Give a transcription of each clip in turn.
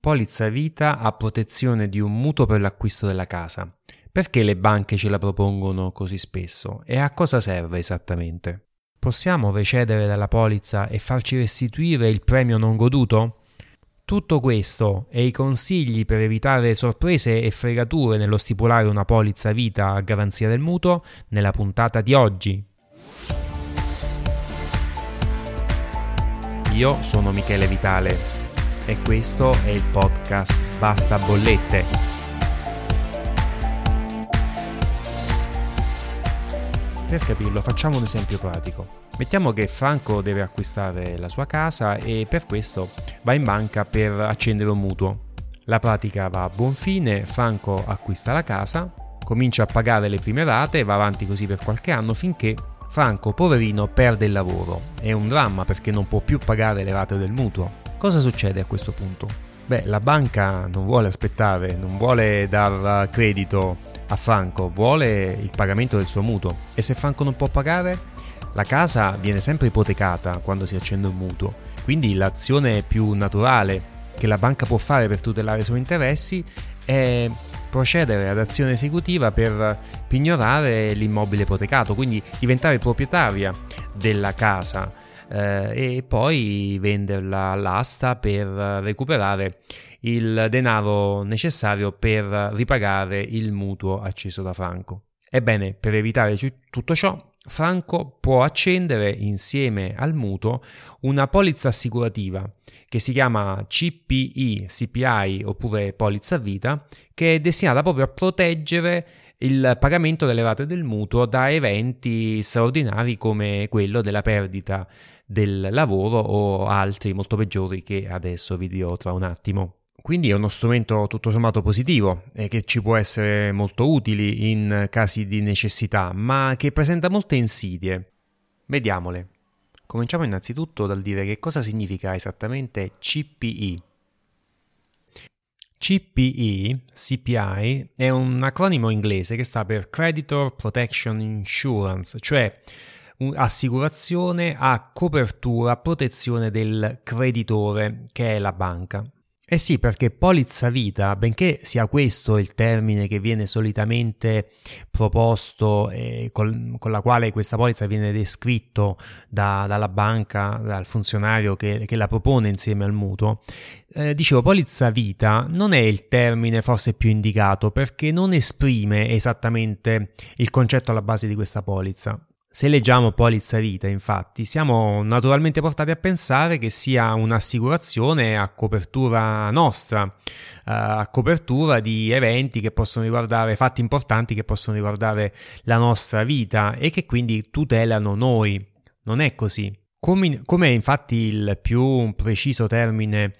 Polizza vita a protezione di un mutuo per l'acquisto della casa. Perché le banche ce la propongono così spesso e a cosa serve esattamente? Possiamo recedere dalla polizza e farci restituire il premio non goduto? Tutto questo e i consigli per evitare sorprese e fregature nello stipulare una polizza vita a garanzia del mutuo nella puntata di oggi. Io sono Michele Vitale e questo è il podcast Basta Bollette. Per capirlo facciamo un esempio pratico. Mettiamo che Franco deve acquistare la sua casa e per questo va in banca per accendere un mutuo. La pratica va a buon fine, Franco acquista la casa, comincia a pagare le prime rate e va avanti così per qualche anno finché Franco, poverino, perde il lavoro. È un dramma perché non può più pagare le rate del mutuo. Cosa succede a questo punto? Beh, la banca non vuole aspettare, non vuole dar credito a Franco, vuole il pagamento del suo mutuo. E se Franco non può pagare? La casa viene sempre ipotecata quando si accende un mutuo, quindi l'azione più naturale che la banca può fare per tutelare i suoi interessi è procedere ad azione esecutiva per pignorare l'immobile ipotecato, quindi diventare proprietaria della casa eh, e poi venderla all'asta per recuperare il denaro necessario per ripagare il mutuo acceso da Franco. Ebbene, per evitare tutto ciò, Franco può accendere insieme al mutuo una polizza assicurativa che si chiama CPI, CPI oppure polizza vita, che è destinata proprio a proteggere il pagamento delle rate del mutuo da eventi straordinari come quello della perdita del lavoro o altri molto peggiori che adesso vi dirò tra un attimo. Quindi è uno strumento tutto sommato positivo e che ci può essere molto utile in casi di necessità, ma che presenta molte insidie. Vediamole. Cominciamo innanzitutto dal dire che cosa significa esattamente CPI. CPI, CPI, è un acronimo inglese che sta per Creditor Protection Insurance, cioè assicurazione a copertura, protezione del creditore, che è la banca. Eh sì, perché polizza vita, benché sia questo il termine che viene solitamente proposto e col, con la quale questa polizza viene descritto da, dalla banca, dal funzionario che, che, la propone insieme al mutuo, eh, dicevo, polizza vita non è il termine forse più indicato perché non esprime esattamente il concetto alla base di questa polizza. Se leggiamo polizza vita, infatti, siamo naturalmente portati a pensare che sia un'assicurazione a copertura nostra, eh, a copertura di eventi che possono riguardare, fatti importanti che possono riguardare la nostra vita e che quindi tutelano noi. Non è così. Come, come infatti il più preciso termine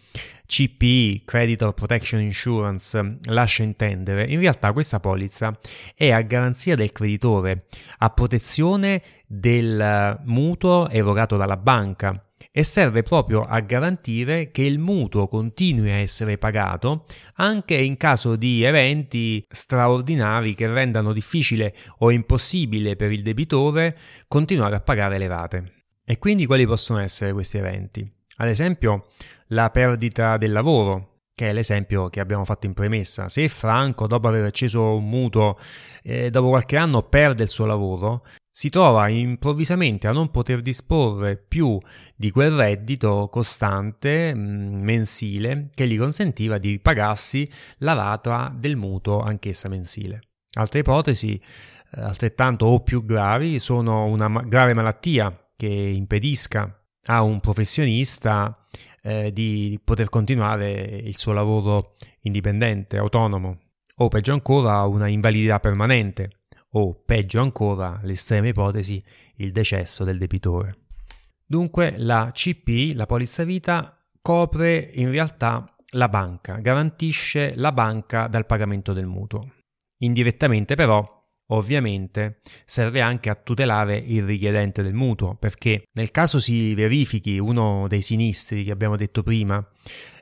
CPI, Creditor Protection Insurance, lascia intendere, in realtà questa polizza è a garanzia del creditore, a protezione del mutuo erogato dalla banca e serve proprio a garantire che il mutuo continui a essere pagato anche in caso di eventi straordinari che rendano difficile o impossibile per il debitore continuare a pagare le rate. E quindi quali possono essere questi eventi? Ad esempio, la perdita del lavoro, che è l'esempio che abbiamo fatto in premessa. Se Franco, dopo aver acceso un mutuo, eh, dopo qualche anno perde il suo lavoro, si trova improvvisamente a non poter disporre più di quel reddito costante mm, mensile che gli consentiva di pagarsi la rata del mutuo anch'essa mensile. Altre ipotesi eh, altrettanto o più gravi sono una grave malattia che impedisca a un professionista eh, di poter continuare il suo lavoro indipendente, autonomo, o peggio ancora una invalidità permanente, o peggio ancora l'estrema ipotesi, il decesso del debitore. Dunque la CP, la polizza vita, copre in realtà la banca, garantisce la banca dal pagamento del mutuo. Indirettamente però Ovviamente serve anche a tutelare il richiedente del mutuo, perché nel caso si verifichi uno dei sinistri che abbiamo detto prima,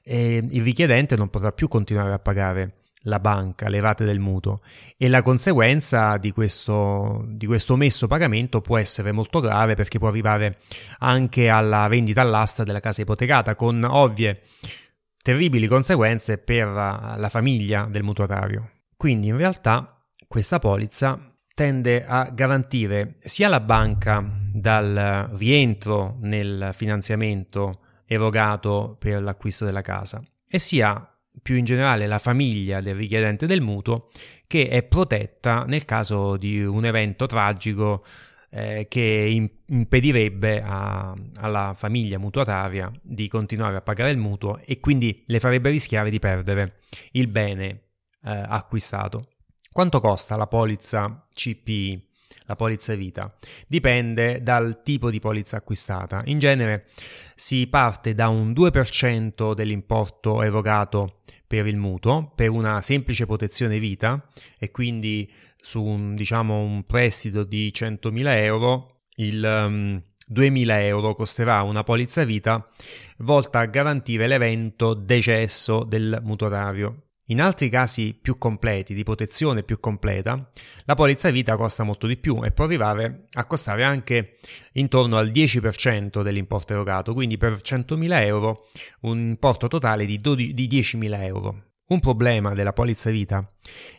eh, il richiedente non potrà più continuare a pagare la banca, le rate del mutuo e la conseguenza di questo, di questo omesso pagamento può essere molto grave perché può arrivare anche alla vendita all'asta della casa ipotecata con ovvie terribili conseguenze per la famiglia del mutuatario. Quindi in realtà questa polizza tende a garantire sia la banca dal rientro nel finanziamento erogato per l'acquisto della casa e sia più in generale la famiglia del richiedente del mutuo che è protetta nel caso di un evento tragico eh, che impedirebbe a, alla famiglia mutuataria di continuare a pagare il mutuo e quindi le farebbe rischiare di perdere il bene eh, acquistato. Quanto costa la polizza CPI? la polizza vita. Dipende dal tipo di polizza acquistata. In genere si parte da un 2% dell'importo erogato per il mutuo per una semplice protezione vita e quindi su un, diciamo, un prestito di 100.000 euro il um, 2.000 euro costerà una polizza vita volta a garantire l'evento decesso del mutuatario. In altri casi più completi, di protezione più completa, la polizza vita costa molto di più e può arrivare a costare anche intorno al 10% dell'importo erogato, quindi per 100.000 euro un importo totale di, 12, di 10.000 euro. Un problema della polizza vita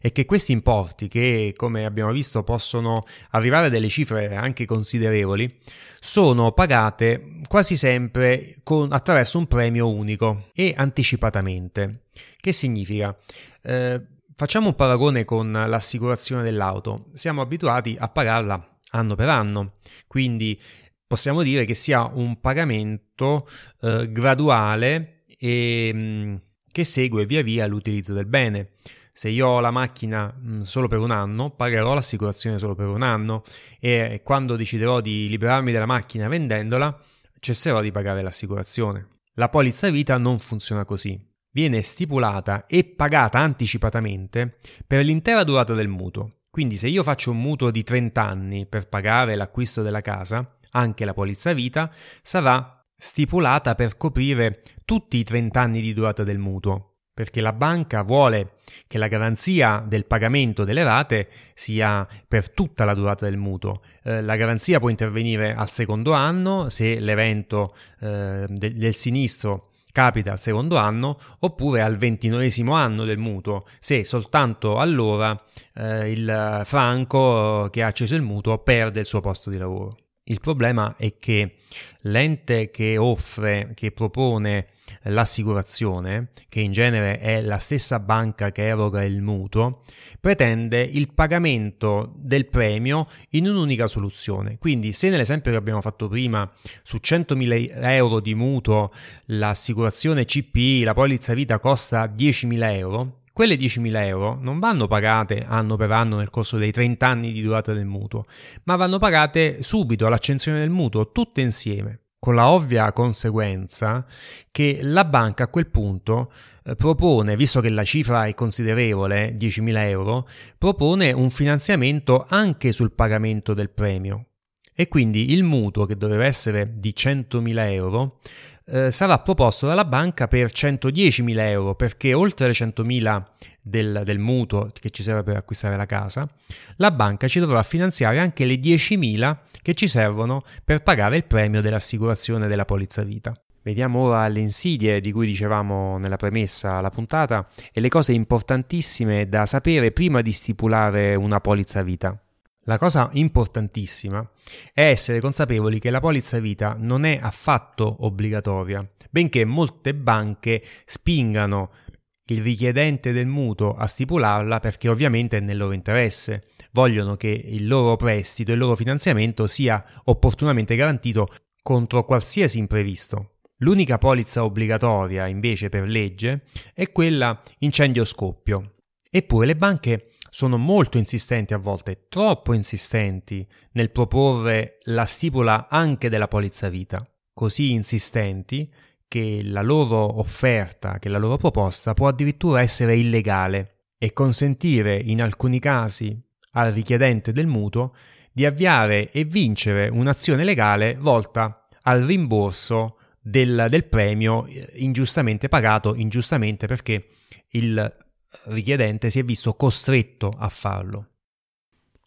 è che questi importi, che come abbiamo visto possono arrivare a delle cifre anche considerevoli, sono pagate quasi sempre con, attraverso un premio unico e anticipatamente. Che significa? Eh, facciamo un paragone con l'assicurazione dell'auto. Siamo abituati a pagarla anno per anno, quindi possiamo dire che sia un pagamento eh, graduale e mm, che segue via via l'utilizzo del bene. Se io ho la macchina mm, solo per un anno, pagherò l'assicurazione solo per un anno e quando deciderò di liberarmi della macchina vendendola, cesserò di pagare l'assicurazione. La polizza vita non funziona così. Viene stipulata e pagata anticipatamente per l'intera durata del mutuo. Quindi se io faccio un mutuo di 30 anni per pagare l'acquisto della casa, anche la polizza vita sarà stipulata per coprire tutti i 30 anni di durata del mutuo, perché la banca vuole che la garanzia del pagamento delle rate sia per tutta la durata del mutuo. Eh, la garanzia può intervenire al secondo anno se l'evento eh, del, del sinistro capita al secondo anno oppure al ventinovesimo anno del mutuo se soltanto allora eh, il franco che ha acceso il mutuo perde il suo posto di lavoro. Il problema è che l'ente che offre, che propone l'assicurazione, che in genere è la stessa banca che eroga il mutuo, pretende il pagamento del premio in un'unica soluzione. Quindi se nell'esempio che abbiamo fatto prima su 100.000 euro di mutuo l'assicurazione CPI, la polizza vita costa 10.000 euro, quelle 10.000 euro non vanno pagate anno per anno nel corso dei 30 anni di durata del mutuo, ma vanno pagate subito all'accensione del mutuo, tutte insieme con la ovvia conseguenza che la banca a quel punto eh, propone, visto che la cifra è considerevole, 10.000 euro, propone un finanziamento anche sul pagamento del premio. E quindi il mutuo, che doveva essere di 100.000 euro, eh, sarà proposto dalla banca per 110.000 euro perché oltre le 100.000 del, del, mutuo che ci serve per acquistare la casa, la banca ci dovrà finanziare anche le 10.000 che ci servono per pagare il premio dell'assicurazione della polizza vita. Vediamo ora le insidie di cui dicevamo nella premessa alla puntata e le cose importantissime da sapere prima di stipulare una polizza vita. La cosa importantissima è essere consapevoli che la polizza vita non è affatto obbligatoria, benché molte banche spingano il richiedente del mutuo a stipularla perché ovviamente è nel loro interesse. Vogliono che il loro prestito, il loro finanziamento sia opportunamente garantito contro qualsiasi imprevisto. L'unica polizza obbligatoria invece per legge è quella incendio scoppio. Eppure le banche sono molto insistenti a volte, troppo insistenti nel proporre la stipula anche della polizza vita, così insistenti che la loro offerta, che la loro proposta può addirittura essere illegale e consentire in alcuni casi al richiedente del mutuo di avviare e vincere un'azione legale volta al rimborso del, del premio ingiustamente pagato, ingiustamente perché il richiedente si è visto costretto a farlo.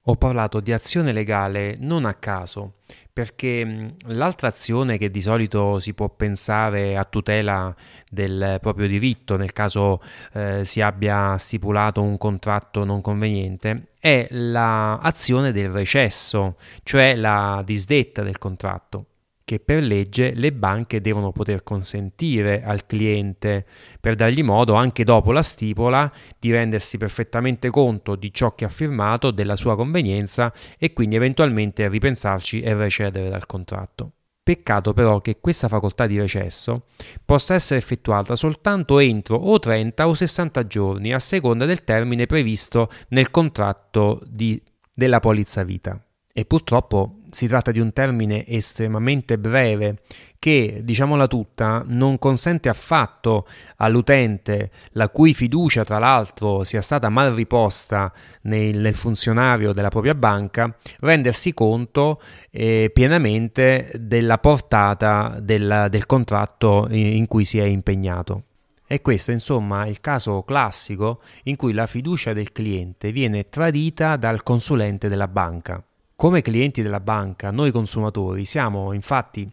Ho parlato di azione legale non a caso, perché l'altra azione che di solito si può pensare a tutela del proprio diritto nel caso eh, si abbia stipulato un contratto non conveniente è l'azione del recesso, cioè la disdetta del contratto che per legge le banche devono poter consentire al cliente per dargli modo anche dopo la stipula di rendersi perfettamente conto di ciò che ha firmato, della sua convenienza e quindi eventualmente ripensarci e recedere dal contratto. Peccato però che questa facoltà di recesso possa essere effettuata soltanto entro o 30 o 60 giorni a seconda del termine previsto nel contratto di, della polizza vita. E purtroppo si tratta di un termine estremamente breve che, diciamola tutta, non consente affatto all'utente, la cui fiducia tra l'altro sia stata mal riposta nel, nel funzionario della propria banca, rendersi conto eh, pienamente della portata del, del contratto in cui si è impegnato. E questo insomma è il caso classico in cui la fiducia del cliente viene tradita dal consulente della banca. Come clienti della banca, noi consumatori siamo infatti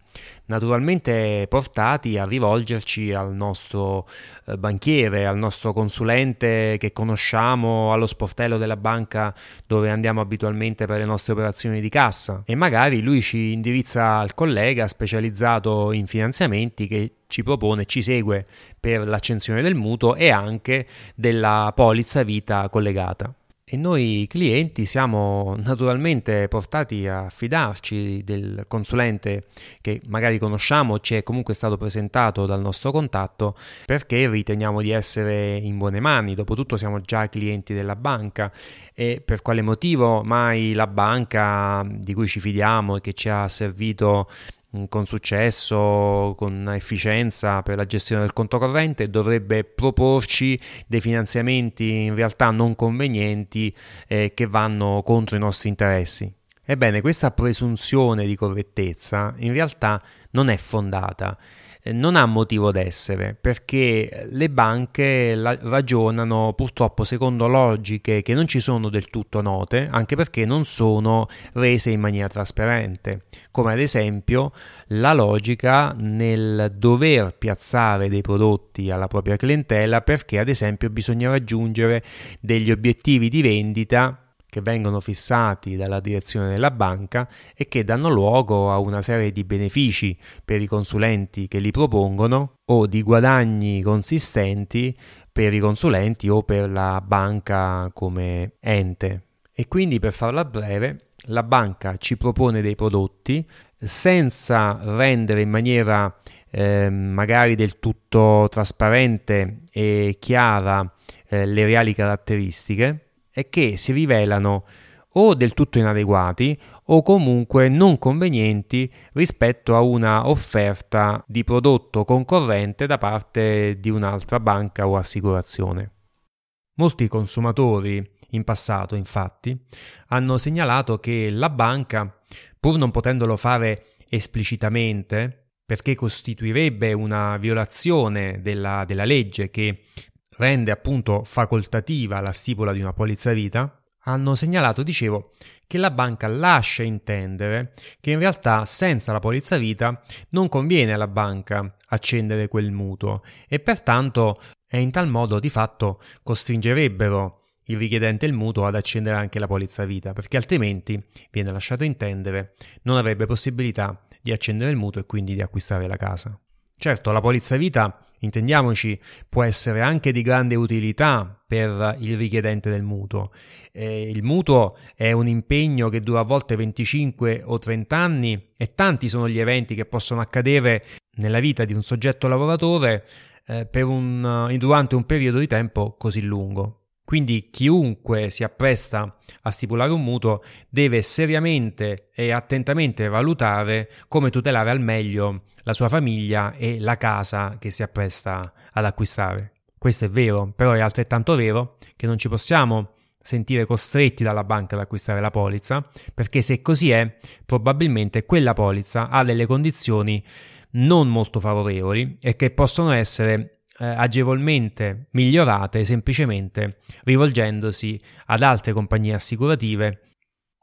naturalmente portati a rivolgerci al nostro eh, banchiere, al nostro consulente che conosciamo allo sportello della banca dove andiamo abitualmente per le nostre operazioni di cassa e magari lui ci indirizza al collega specializzato in finanziamenti che ci propone, ci segue per l'accensione del mutuo e anche della polizza vita collegata. E noi clienti siamo naturalmente portati a fidarci del consulente che magari conosciamo, ci è comunque stato presentato dal nostro contatto perché riteniamo di essere in buone mani. Dopotutto siamo già clienti della banca e per quale motivo mai la banca di cui ci fidiamo e che ci ha servito con successo, con efficienza per la gestione del conto corrente, dovrebbe proporci dei finanziamenti in realtà non convenienti eh, che vanno contro i nostri interessi. Ebbene, questa presunzione di correttezza in realtà non è fondata non ha motivo d'essere perché le banche ragionano purtroppo secondo logiche che non ci sono del tutto note, anche perché non sono rese in maniera trasparente, come ad esempio la logica nel dover piazzare dei prodotti alla propria clientela perché ad esempio bisogna raggiungere degli obiettivi di vendita che vengono fissati dalla direzione della banca e che danno luogo a una serie di benefici per i consulenti che li propongono o di guadagni consistenti per i consulenti o per la banca come ente. E quindi per farla breve, la banca ci propone dei prodotti senza rendere in maniera eh, magari del tutto trasparente e chiara eh, le reali caratteristiche e che si rivelano o del tutto inadeguati o comunque non convenienti rispetto a una offerta di prodotto concorrente da parte di un'altra banca o assicurazione. Molti consumatori in passato, infatti, hanno segnalato che la banca, pur non potendolo fare esplicitamente, perché costituirebbe una violazione della, della legge che rende appunto facoltativa la stipula di una polizza vita, hanno segnalato, dicevo, che la banca lascia intendere che in realtà senza la polizza vita non conviene alla banca accendere quel mutuo e pertanto e in tal modo di fatto costringerebbero il richiedente il mutuo ad accendere anche la polizza vita, perché altrimenti, viene lasciato intendere, non avrebbe possibilità di accendere il mutuo e quindi di acquistare la casa. Certo, la polizza vita intendiamoci, può essere anche di grande utilità per il richiedente del mutuo. Eh, il mutuo è un impegno che dura a volte 25 o 30 anni e tanti sono gli eventi che possono accadere nella vita di un soggetto lavoratore eh, un, durante un periodo di tempo così lungo. Quindi chiunque si appresta a stipulare un mutuo deve seriamente e attentamente valutare come tutelare al meglio la sua famiglia e la casa che si appresta ad acquistare. Questo è vero, però è altrettanto vero che non ci possiamo sentire costretti dalla banca ad acquistare la polizza, perché se così è, probabilmente quella polizza ha delle condizioni non molto favorevoli e che possono essere eh, agevolmente migliorate semplicemente rivolgendosi ad altre compagnie assicurative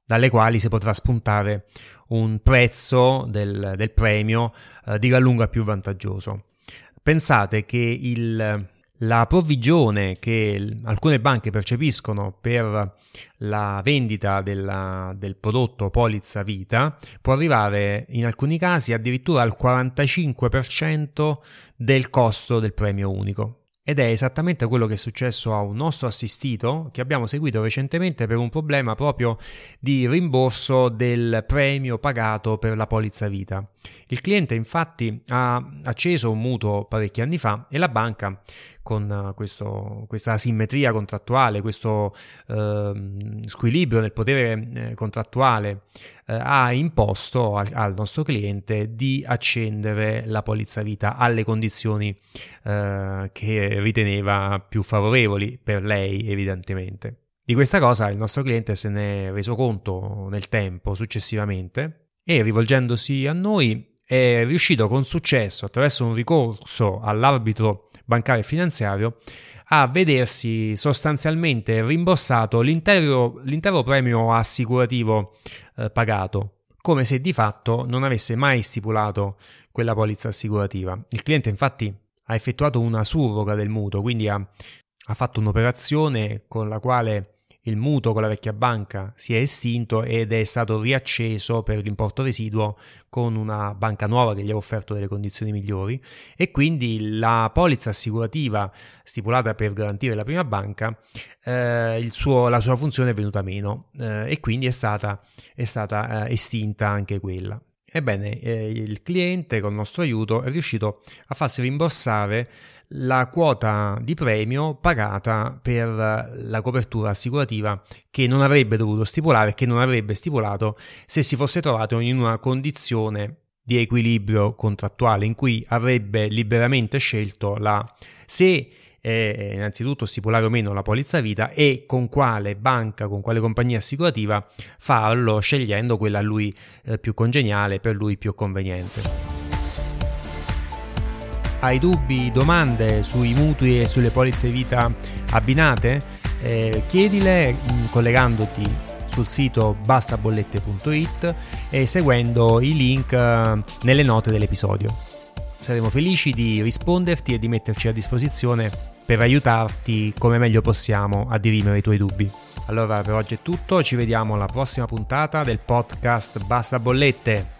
dalle quali si potrà spuntare un prezzo del, del premio eh, di gran lunga più vantaggioso. Pensate che il, la provvigione che alcune banche percepiscono per la vendita della, del prodotto polizza vita può arrivare in alcuni casi addirittura al 45% del costo del premio unico. Ed è esattamente quello che è successo a un nostro assistito che abbiamo seguito recentemente per un problema proprio di rimborso del premio pagato per la polizza vita. Il cliente infatti ha acceso un mutuo parecchi anni fa e la banca con questo, questa asimmetria contrattuale, questo eh, squilibrio nel potere eh, contrattuale eh, ha imposto al, al, nostro cliente di accendere la polizza vita alle condizioni eh, che riteneva più favorevoli per lei evidentemente. Di questa cosa il nostro cliente se ne è reso conto nel tempo successivamente e rivolgendosi a noi è riuscito con successo attraverso un ricorso all'arbitro bancario e finanziario a vedersi sostanzialmente rimborsato l'intero, l'intero premio assicurativo eh, pagato, come se di fatto non avesse mai stipulato quella polizza assicurativa. Il cliente infatti ha effettuato una surroga del mutuo, quindi ha, ha fatto un'operazione con la quale il mutuo con la vecchia banca si è estinto ed è stato riacceso per l'importo residuo con una banca nuova che gli ha offerto delle condizioni migliori e quindi la polizza assicurativa stipulata per garantire la prima banca, eh, suo, la sua funzione è venuta meno eh, e quindi è stata, è stata eh, estinta anche quella. Ebbene, eh, il cliente con il nostro aiuto è riuscito a farsi rimborsare la quota di premio pagata per la copertura assicurativa che non avrebbe dovuto stipulare, che non avrebbe stipulato se si fosse trovato in una condizione di equilibrio contrattuale in cui avrebbe liberamente scelto la se eh, innanzitutto stipulare o meno la polizza vita e con quale banca, con quale compagnia assicurativa farlo scegliendo quella a lui eh, più congeniale, per lui più conveniente. Hai dubbi, domande sui mutui e sulle polizze vita abbinate? Eh, chiedile mm, collegandoti sul sito bastabollette.it e seguendo i link eh, nelle note dell'episodio. Saremo felici di risponderti e di metterci a disposizione per aiutarti come meglio possiamo a dirimere i tuoi dubbi. Allora per oggi è tutto, ci vediamo alla prossima puntata del podcast Basta Bollette.